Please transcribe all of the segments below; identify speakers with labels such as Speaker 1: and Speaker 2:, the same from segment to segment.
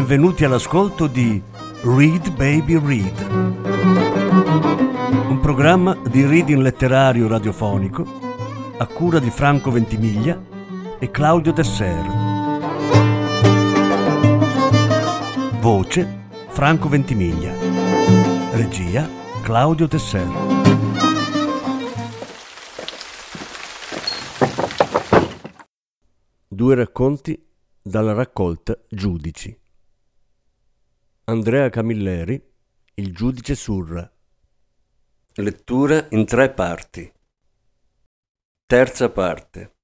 Speaker 1: Benvenuti all'ascolto di Read Baby Read, un programma di reading letterario radiofonico a cura di Franco Ventimiglia e Claudio Tesser. Voce Franco Ventimiglia. Regia Claudio Tesser. Due racconti dalla raccolta Giudici. Andrea Camilleri, Il giudice Surra. Lettura in tre parti. Terza parte.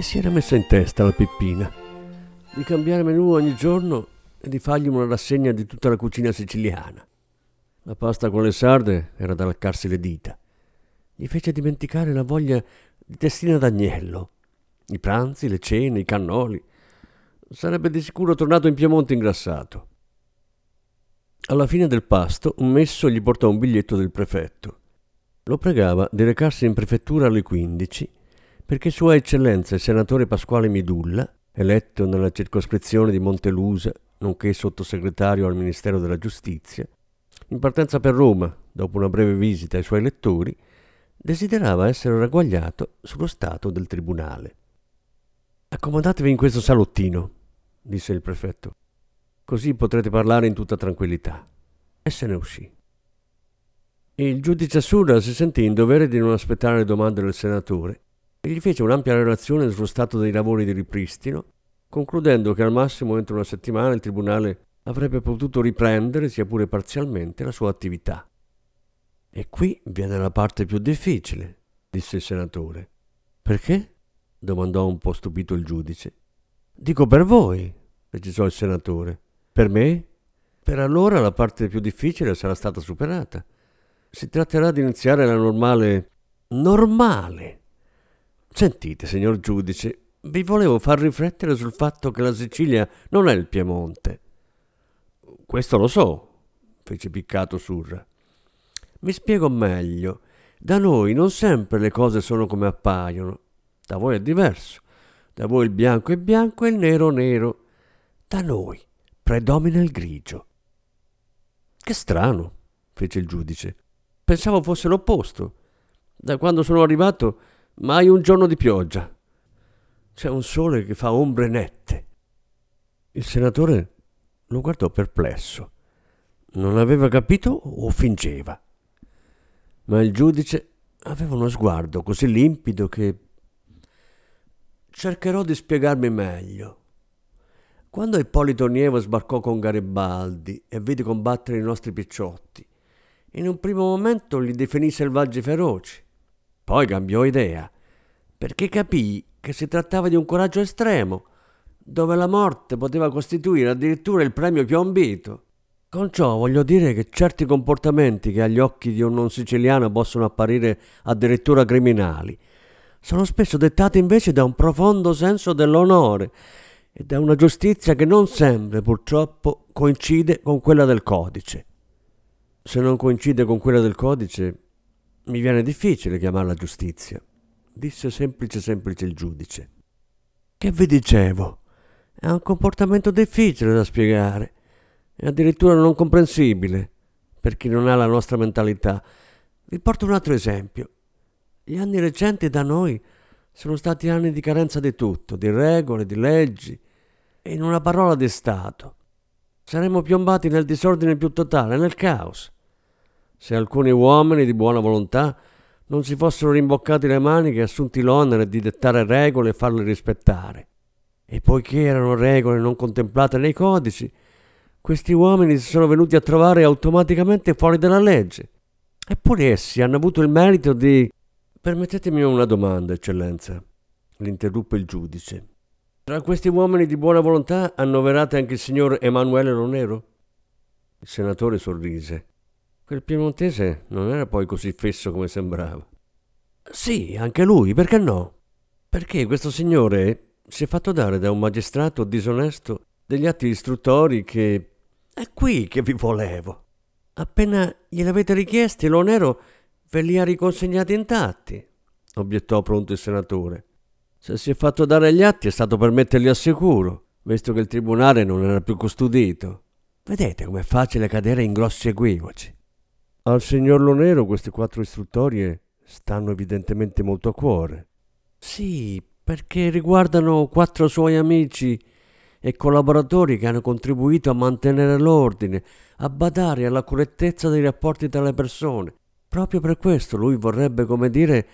Speaker 1: Che si era messa in testa la Peppina? Di cambiare menù ogni giorno e di fargli una rassegna di tutta la cucina siciliana. La pasta con le sarde era da leccarsi le dita. Gli fece dimenticare la voglia di testina d'agnello. I pranzi, le cene, i cannoli. Sarebbe di sicuro tornato in Piemonte ingrassato. Alla fine del pasto, un messo gli portò un biglietto del prefetto. Lo pregava di recarsi in prefettura alle 15 perché Sua Eccellenza il senatore Pasquale Midulla, eletto nella circoscrizione di Montelusa, nonché sottosegretario al Ministero della Giustizia, in partenza per Roma, dopo una breve visita ai suoi elettori, desiderava essere ragguagliato sullo stato del tribunale. Accomodatevi in questo salottino, disse il prefetto, così potrete parlare in tutta tranquillità. E se ne uscì. Il giudice Assura si sentì in dovere di non aspettare le domande del senatore e gli fece un'ampia relazione sullo stato dei lavori di ripristino, concludendo che al massimo entro una settimana il tribunale avrebbe potuto riprendere, sia pure parzialmente, la sua attività. E qui viene la parte più difficile, disse il senatore. Perché? domandò un po' stupito il giudice. Dico per voi, precisò il senatore. Per me? Per allora la parte più difficile sarà stata superata. Si tratterà di iniziare la normale... normale Sentite, signor giudice, vi volevo far riflettere sul fatto che la Sicilia non è il Piemonte. Questo lo so, fece piccato Surra. Mi spiego meglio. Da noi non sempre le cose sono come appaiono. Da voi è diverso. Da voi il bianco è bianco e il nero nero. Da noi predomina il grigio. Che strano, fece il giudice. Pensavo fosse l'opposto. Da quando sono arrivato mai un giorno di pioggia. C'è un sole che fa ombre nette. Il senatore lo guardò perplesso. Non aveva capito o fingeva. Ma il giudice aveva uno sguardo così limpido che cercherò di spiegarmi meglio. Quando Ippolito Nievo sbarcò con Garibaldi e vide combattere i nostri picciotti, in un primo momento li definì selvaggi feroci. Poi cambiò idea, perché capì che si trattava di un coraggio estremo, dove la morte poteva costituire addirittura il premio più ambito. Con ciò voglio dire che certi comportamenti che agli occhi di un non siciliano possono apparire addirittura criminali, sono spesso dettati invece da un profondo senso dell'onore e da una giustizia che non sempre purtroppo coincide con quella del codice. Se non coincide con quella del codice, mi viene difficile chiamarla giustizia, disse semplice semplice il giudice. Che vi dicevo? È un comportamento difficile da spiegare e addirittura non comprensibile per chi non ha la nostra mentalità. Vi porto un altro esempio. Gli anni recenti da noi sono stati anni di carenza di tutto, di regole, di leggi e in una parola di Stato. Saremmo piombati nel disordine più totale, nel caos. Se alcuni uomini di buona volontà non si fossero rimboccati le maniche e assunti l'onere di dettare regole e farle rispettare. E poiché erano regole non contemplate nei codici, questi uomini si sono venuti a trovare automaticamente fuori dalla legge. Eppure essi hanno avuto il merito di Permettetemi una domanda, eccellenza, l'interruppe il giudice. Tra questi uomini di buona volontà annoverate anche il signor Emanuele Lonero? Il senatore sorrise. Quel piemontese non era poi così fesso come sembrava. Sì, anche lui, perché no? Perché questo signore si è fatto dare da un magistrato disonesto degli atti istruttori che... È qui che vi volevo. Appena gliel'avete richiesti, Lonero Ve li ha riconsegnati intatti, obiettò pronto il senatore. Se si è fatto dare gli atti è stato per metterli al sicuro, visto che il tribunale non era più custodito. Vedete com'è facile cadere in grossi equivoci. Al signor Lonero queste quattro istruttorie stanno evidentemente molto a cuore. Sì, perché riguardano quattro suoi amici e collaboratori che hanno contribuito a mantenere l'ordine, a badare alla correttezza dei rapporti tra le persone, Proprio per questo lui vorrebbe, come dire,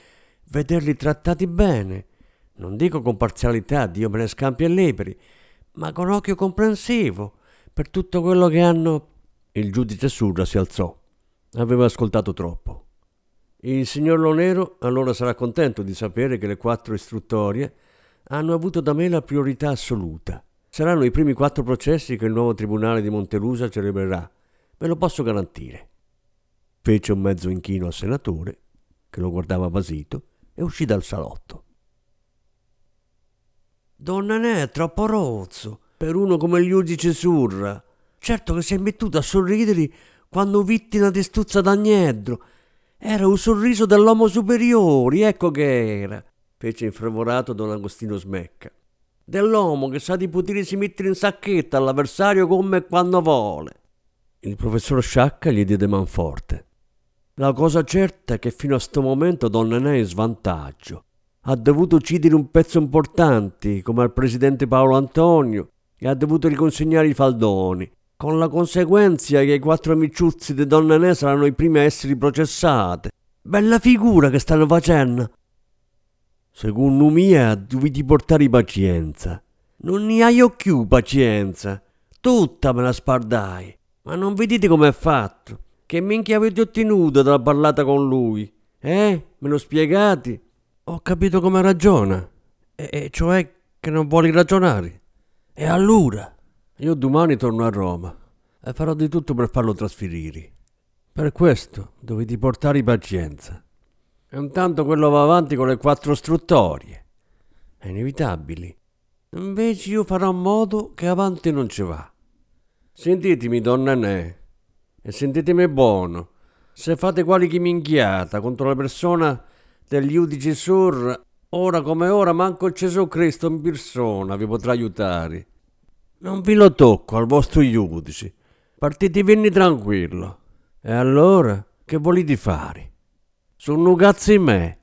Speaker 1: vederli trattati bene. Non dico con parzialità, Dio me ne scampi e liberi, ma con occhio comprensivo per tutto quello che hanno. Il giudice Surra si alzò. Aveva ascoltato troppo. Il signor Lonero allora sarà contento di sapere che le quattro istruttorie hanno avuto da me la priorità assoluta. Saranno i primi quattro processi che il nuovo tribunale di Montelusa celebrerà. Ve lo posso garantire. Fece un mezzo inchino al senatore, che lo guardava basito, e uscì dal salotto. Donna Ne è troppo rozzo per uno come il giudice Surra. Certo che si è mettuto a sorridere quando vittina di stuzza d'agnedro. Era un sorriso dell'uomo superiore, ecco che era, fece infrevorato Don Agostino Smecca. Dell'uomo che sa di potersi mettere in sacchetta all'avversario come e quando vuole. Il professor Sciacca gli diede manforte. La cosa certa è che fino a questo momento Don Nenè è in svantaggio. Ha dovuto uccidere un pezzo importante, come al presidente Paolo Antonio, e ha dovuto riconsegnare i faldoni, con la conseguenza che i quattro amiciuzzi di Don Nenè saranno i primi a essere processati. Bella figura che stanno facendo! Secondo me dovete portare pazienza. Non ne hai più pazienza. Tutta me la spardai. Ma non vedete com'è fatto? Che minchia avete ottenuto dalla parlata con lui? Eh? Me lo spiegate? Ho capito come ragiona. E, e cioè che non vuole ragionare. E allora? Io domani torno a Roma e farò di tutto per farlo trasferire. Per questo dovete portare pazienza. E intanto quello va avanti con le quattro struttorie. È inevitabile. Invece io farò in modo che avanti non ci va. Sentitemi, donna Ne e sentitemi buono. Se fate qualche minchiata contro la persona del giudice Sur, ora come ora manco Gesù Cristo in persona vi potrà aiutare. Non vi lo tocco al vostro giudice. Partite venni tranquillo. E allora che volete fare? Sono cazzi me.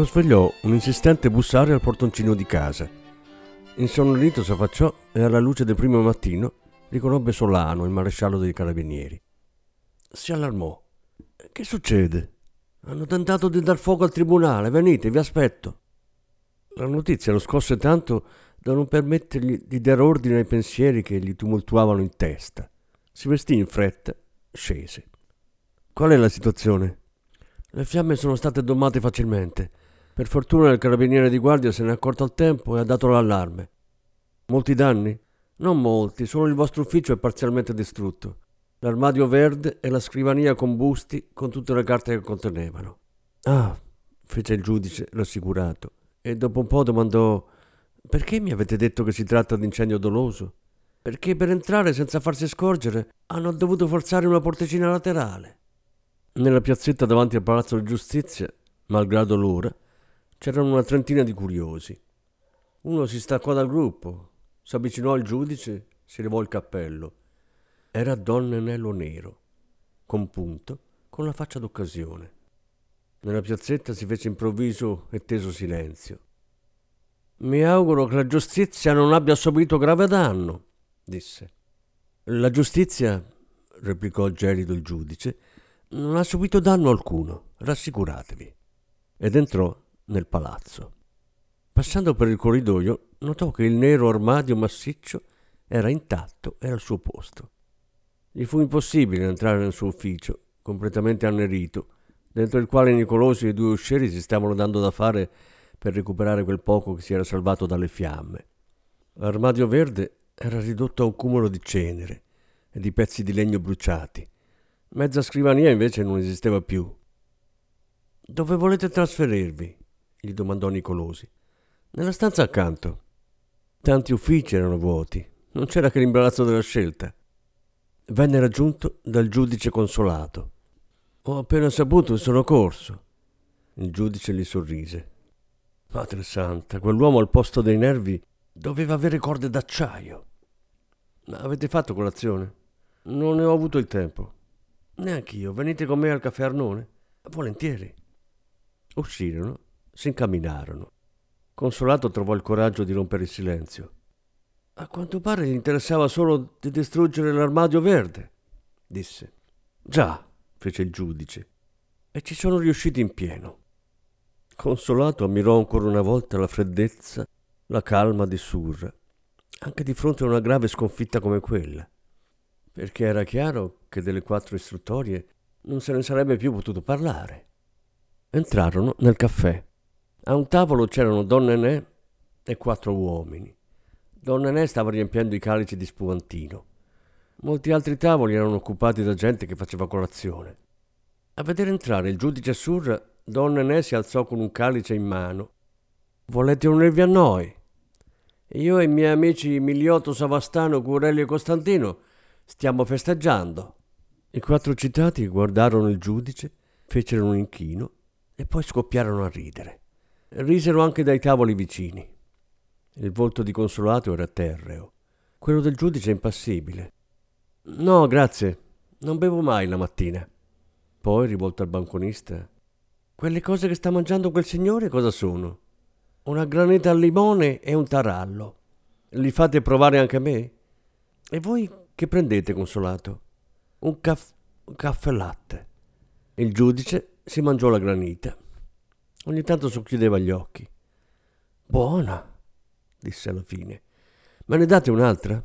Speaker 1: Lo svegliò un insistente bussare al portoncino di casa. Insonnerito si affacciò e alla luce del primo mattino riconobbe Solano, il maresciallo dei carabinieri. Si allarmò. Che succede? Hanno tentato di dar fuoco al tribunale, venite, vi aspetto. La notizia lo scosse tanto da non permettergli di dar ordine ai pensieri che gli tumultuavano in testa. Si vestì in fretta, scese. Qual è la situazione? Le fiamme sono state domate facilmente. Per fortuna il carabiniere di guardia se ne è accorto al tempo e ha dato l'allarme. Molti danni? Non molti, solo il vostro ufficio è parzialmente distrutto. L'armadio verde e la scrivania con busti con tutte le carte che contenevano. Ah, fece il giudice rassicurato e dopo un po' domandò perché mi avete detto che si tratta di incendio doloso? Perché per entrare senza farsi scorgere hanno dovuto forzare una porticina laterale. Nella piazzetta davanti al Palazzo di Giustizia, malgrado l'ora, c'erano una trentina di curiosi. Uno si staccò dal gruppo, si avvicinò al giudice, si levò il cappello. Era Don Nenello Nero, compunto, con la faccia d'occasione. Nella piazzetta si fece improvviso e teso silenzio. Mi auguro che la giustizia non abbia subito grave danno, disse. La giustizia, replicò gelido il giudice, non ha subito danno alcuno, rassicuratevi. Ed entrò nel palazzo. Passando per il corridoio, notò che il nero armadio massiccio era intatto e al suo posto. Gli fu impossibile entrare nel suo ufficio, completamente annerito, dentro il quale Nicolosi e i due uscieri si stavano dando da fare per recuperare quel poco che si era salvato dalle fiamme. L'armadio verde era ridotto a un cumulo di cenere e di pezzi di legno bruciati. Mezza scrivania invece non esisteva più. Dove volete trasferirvi? Gli domandò Nicolosi. Nella stanza accanto. Tanti uffici erano vuoti, non c'era che l'imbarazzo della scelta. Venne raggiunto dal giudice consolato. Ho appena saputo e sono corso. Il giudice gli sorrise. Madre santa, quell'uomo al posto dei nervi doveva avere corde d'acciaio. Avete fatto colazione? Non ne ho avuto il tempo. Neanch'io. Venite con me al caffè Arnone? Volentieri. Uscirono, si incamminarono. Consolato trovò il coraggio di rompere il silenzio. A quanto pare gli interessava solo di distruggere l'armadio verde, disse. Già, fece il giudice. E ci sono riusciti in pieno. Consolato ammirò ancora una volta la freddezza, la calma di Surra, anche di fronte a una grave sconfitta come quella, perché era chiaro che delle quattro istruttorie non se ne sarebbe più potuto parlare. Entrarono nel caffè. A un tavolo c'erano Don Nenè e quattro uomini. Don Nenè stava riempiendo i calici di spumantino. Molti altri tavoli erano occupati da gente che faceva colazione. A vedere entrare il giudice Surra Don Nenè si alzò con un calice in mano. Volete unirvi a noi? Io e i miei amici Miliotto, Savastano, Curelli e Costantino stiamo festeggiando. I quattro citati guardarono il giudice, fecero un inchino e poi scoppiarono a ridere. Risero anche dai tavoli vicini. Il volto di Consolato era terreo, quello del giudice impassibile. No, grazie, non bevo mai la mattina. Poi, rivolto al banconista, quelle cose che sta mangiando quel signore cosa sono? Una granita al limone e un tarallo. Li fate provare anche a me? E voi che prendete, consolato? Un, caff- un caffè latte. Il giudice si mangiò la granita. Ogni tanto socchiudeva gli occhi. Buona, disse alla fine. Me ne date un'altra?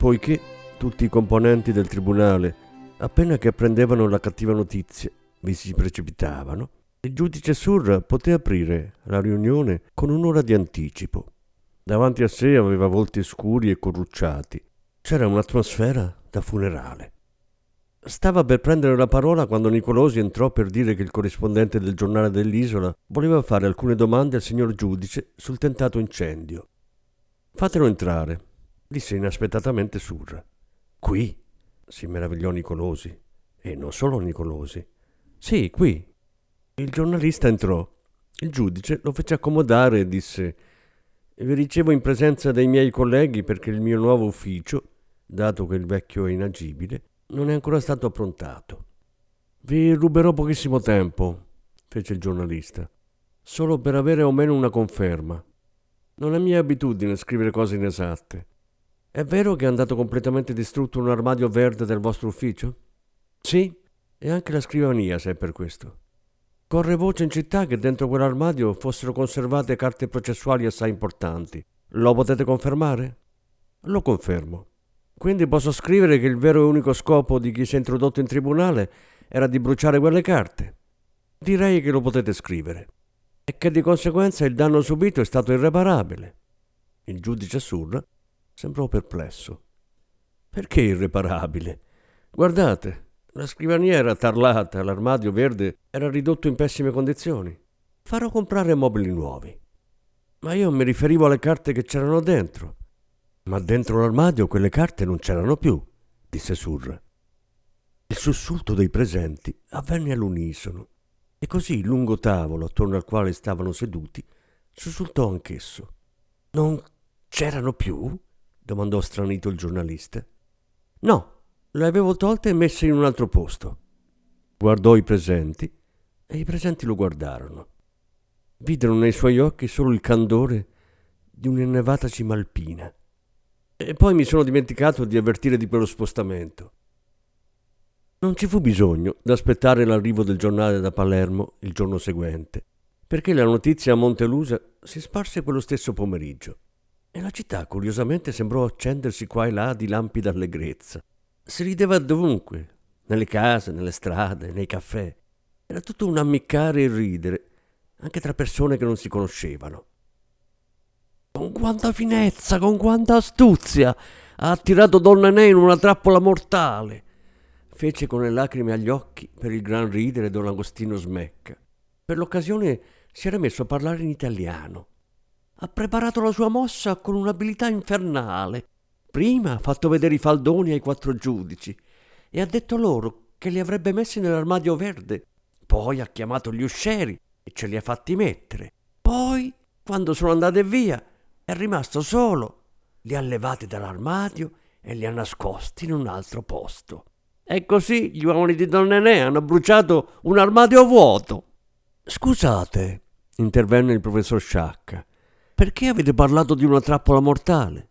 Speaker 1: Poiché tutti i componenti del tribunale, appena che apprendevano la cattiva notizia, vi si precipitavano, il giudice Surra poté aprire la riunione con un'ora di anticipo. Davanti a sé aveva volti scuri e corrucciati. C'era un'atmosfera da funerale. Stava per prendere la parola quando Nicolosi entrò per dire che il corrispondente del giornale dell'isola voleva fare alcune domande al signor giudice sul tentato incendio. Fatelo entrare, disse inaspettatamente Surra. Qui? si meravigliò Nicolosi. E non solo Nicolosi. Sì, qui. Il giornalista entrò. Il giudice lo fece accomodare e disse Vi ricevo in presenza dei miei colleghi perché il mio nuovo ufficio, dato che il vecchio è inagibile, non è ancora stato approntato. Vi ruberò pochissimo tempo, fece il giornalista, solo per avere o meno una conferma. Non è mia abitudine scrivere cose inesatte. È vero che è andato completamente distrutto un armadio verde del vostro ufficio? Sì, e anche la scrivania, se è per questo. Corre voce in città che dentro quell'armadio fossero conservate carte processuali assai importanti. Lo potete confermare? Lo confermo. Quindi posso scrivere che il vero e unico scopo di chi si è introdotto in tribunale era di bruciare quelle carte. Direi che lo potete scrivere. E che di conseguenza il danno subito è stato irreparabile. Il giudice Surra sembrò perplesso. Perché irreparabile? Guardate, la scrivania era tarlata, l'armadio verde era ridotto in pessime condizioni. Farò comprare mobili nuovi. Ma io mi riferivo alle carte che c'erano dentro. Ma dentro l'armadio quelle carte non c'erano più, disse Surra. Il sussulto dei presenti avvenne all'unisono e così il lungo tavolo attorno al quale stavano seduti sussultò anch'esso. Non c'erano più? Domandò stranito il giornalista. No, le avevo tolte e messe in un altro posto. Guardò i presenti e i presenti lo guardarono. Videro nei suoi occhi solo il candore di un'innevata cima alpina. E poi mi sono dimenticato di avvertire di quello spostamento. Non ci fu bisogno d'aspettare l'arrivo del giornale da Palermo il giorno seguente, perché la notizia a Montelusa si sparse quello stesso pomeriggio e la città curiosamente sembrò accendersi qua e là di lampi d'allegrezza. Si rideva dovunque, nelle case, nelle strade, nei caffè. Era tutto un ammiccare e ridere, anche tra persone che non si conoscevano. Con quanta finezza, con quanta astuzia ha attirato Donna Nenè in una trappola mortale, fece con le lacrime agli occhi per il gran ridere Don Agostino Smecca. Per l'occasione si era messo a parlare in italiano. Ha preparato la sua mossa con un'abilità infernale. Prima ha fatto vedere i faldoni ai quattro giudici e ha detto loro che li avrebbe messi nell'armadio verde. Poi ha chiamato gli uscieri e ce li ha fatti mettere. Poi, quando sono andate via, è rimasto solo. Li ha levati dall'armadio e li ha nascosti in un altro posto. E così gli uomini di Don Nenè hanno bruciato un armadio vuoto. Scusate, intervenne il professor Sciacca, perché avete parlato di una trappola mortale?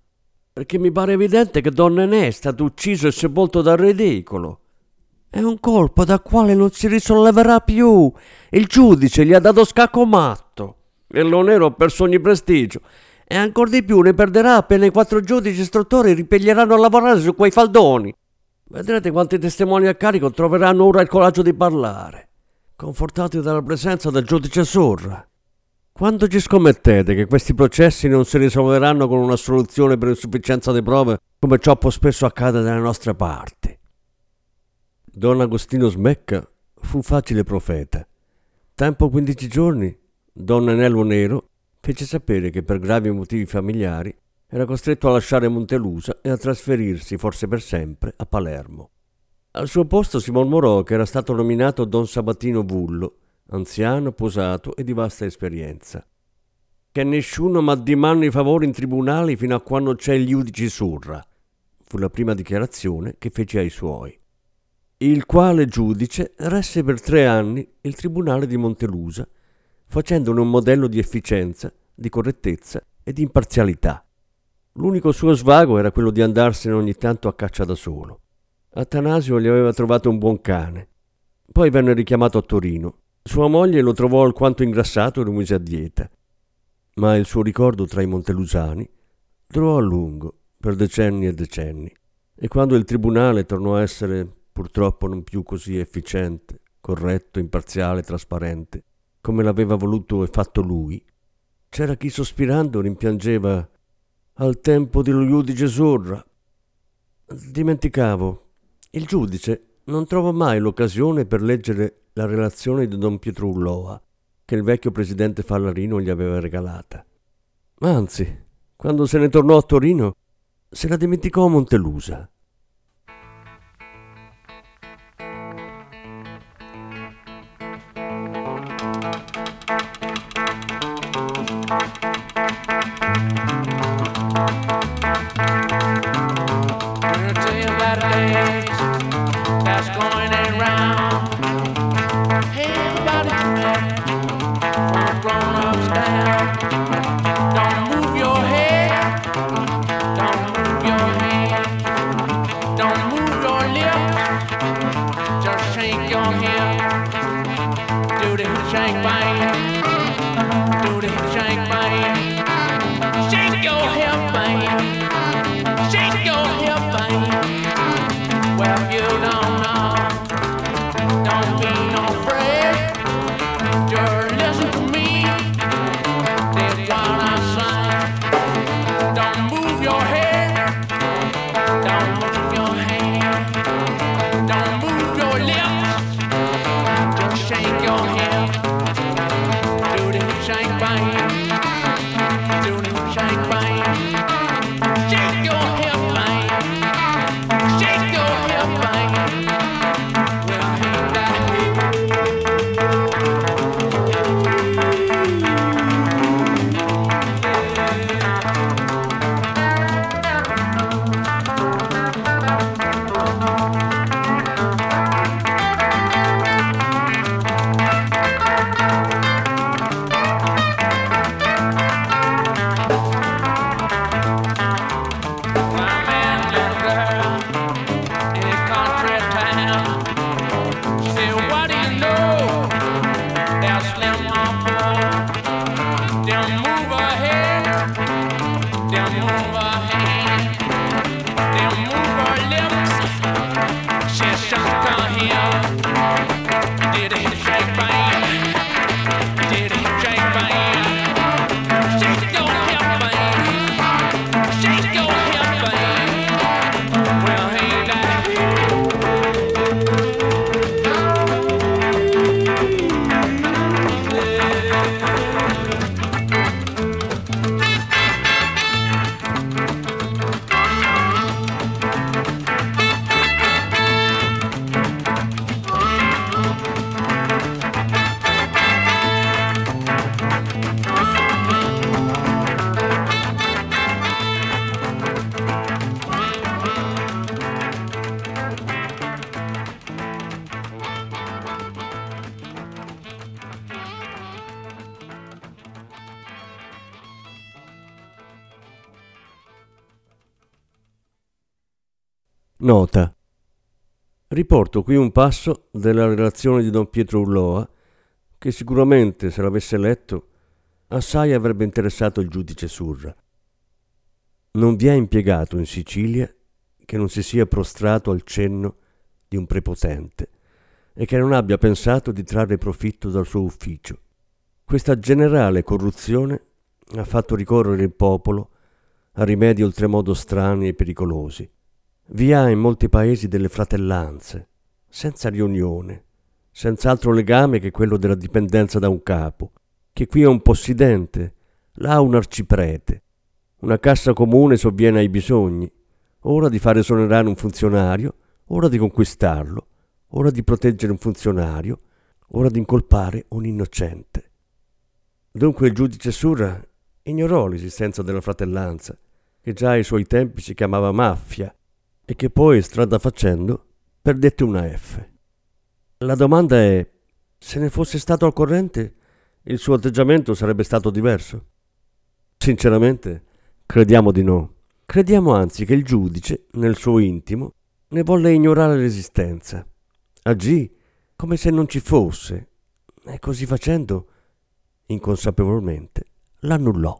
Speaker 1: Perché mi pare evidente che Don Nenè è stato ucciso e sepolto dal ridicolo. È un colpo dal quale non si risolleverà più. Il giudice gli ha dato scacco matto. E l'onero perso ogni prestigio e ancora di più ne perderà appena i quattro giudici istruttori ripiglieranno a lavorare su quei faldoni. Vedrete quanti testimoni a carico troveranno ora il coraggio di parlare, confortati dalla presenza del giudice Sorra. Quando ci scommettete che questi processi non si risolveranno con una soluzione per insufficienza di prove, come troppo spesso accade dalle nostre parti? Don Agostino Smecca fu facile profeta. Tempo 15 giorni, Don Anello Nero fece sapere che per gravi motivi familiari era costretto a lasciare Montelusa e a trasferirsi, forse per sempre, a Palermo. Al suo posto si mormorò che era stato nominato Don Sabatino Vullo, anziano, posato e di vasta esperienza. Che nessuno m'addimanda i favori in tribunali fino a quando c'è il giudice Surra, fu la prima dichiarazione che fece ai suoi. Il quale giudice resse per tre anni il tribunale di Montelusa, facendone un modello di efficienza, di correttezza e di imparzialità. L'unico suo svago era quello di andarsene ogni tanto a caccia da solo. Atanasio gli aveva trovato un buon cane. Poi venne richiamato a Torino. Sua moglie lo trovò alquanto ingrassato e lo mise a dieta. Ma il suo ricordo tra i montelusani durò a lungo, per decenni e decenni. E quando il tribunale tornò a essere purtroppo non più così efficiente, corretto, imparziale, trasparente, come l'aveva voluto e fatto lui, c'era chi sospirando rimpiangeva al tempo dello giudice Sorra. Dimenticavo, il giudice non trovò mai l'occasione per leggere la relazione di don Pietro Ulloa che il vecchio presidente Fallarino gli aveva regalata. Anzi, quando se ne tornò a Torino, se la dimenticò a Montelusa. Nota. Riporto qui un passo della relazione di don Pietro Ulloa che sicuramente, se l'avesse letto, assai avrebbe interessato il giudice Surra. Non vi ha impiegato in Sicilia che non si sia prostrato al cenno di un prepotente e che non abbia pensato di trarre profitto dal suo ufficio. Questa generale corruzione ha fatto ricorrere il popolo a rimedi oltremodo strani e pericolosi vi ha in molti paesi delle fratellanze, senza riunione, senza altro legame che quello della dipendenza da un capo, che qui è un possidente, là un arciprete. Una cassa comune sovviene ai bisogni, ora di fare esonerare un funzionario, ora di conquistarlo, ora di proteggere un funzionario, ora di incolpare un innocente. Dunque il giudice Surra ignorò l'esistenza della fratellanza, che già ai suoi tempi si chiamava mafia, e che poi, strada facendo, perdette una F. La domanda è, se ne fosse stato al corrente, il suo atteggiamento sarebbe stato diverso? Sinceramente, crediamo di no. Crediamo anzi che il giudice, nel suo intimo, ne volle ignorare l'esistenza. Agì come se non ci fosse e così facendo, inconsapevolmente, l'annullò.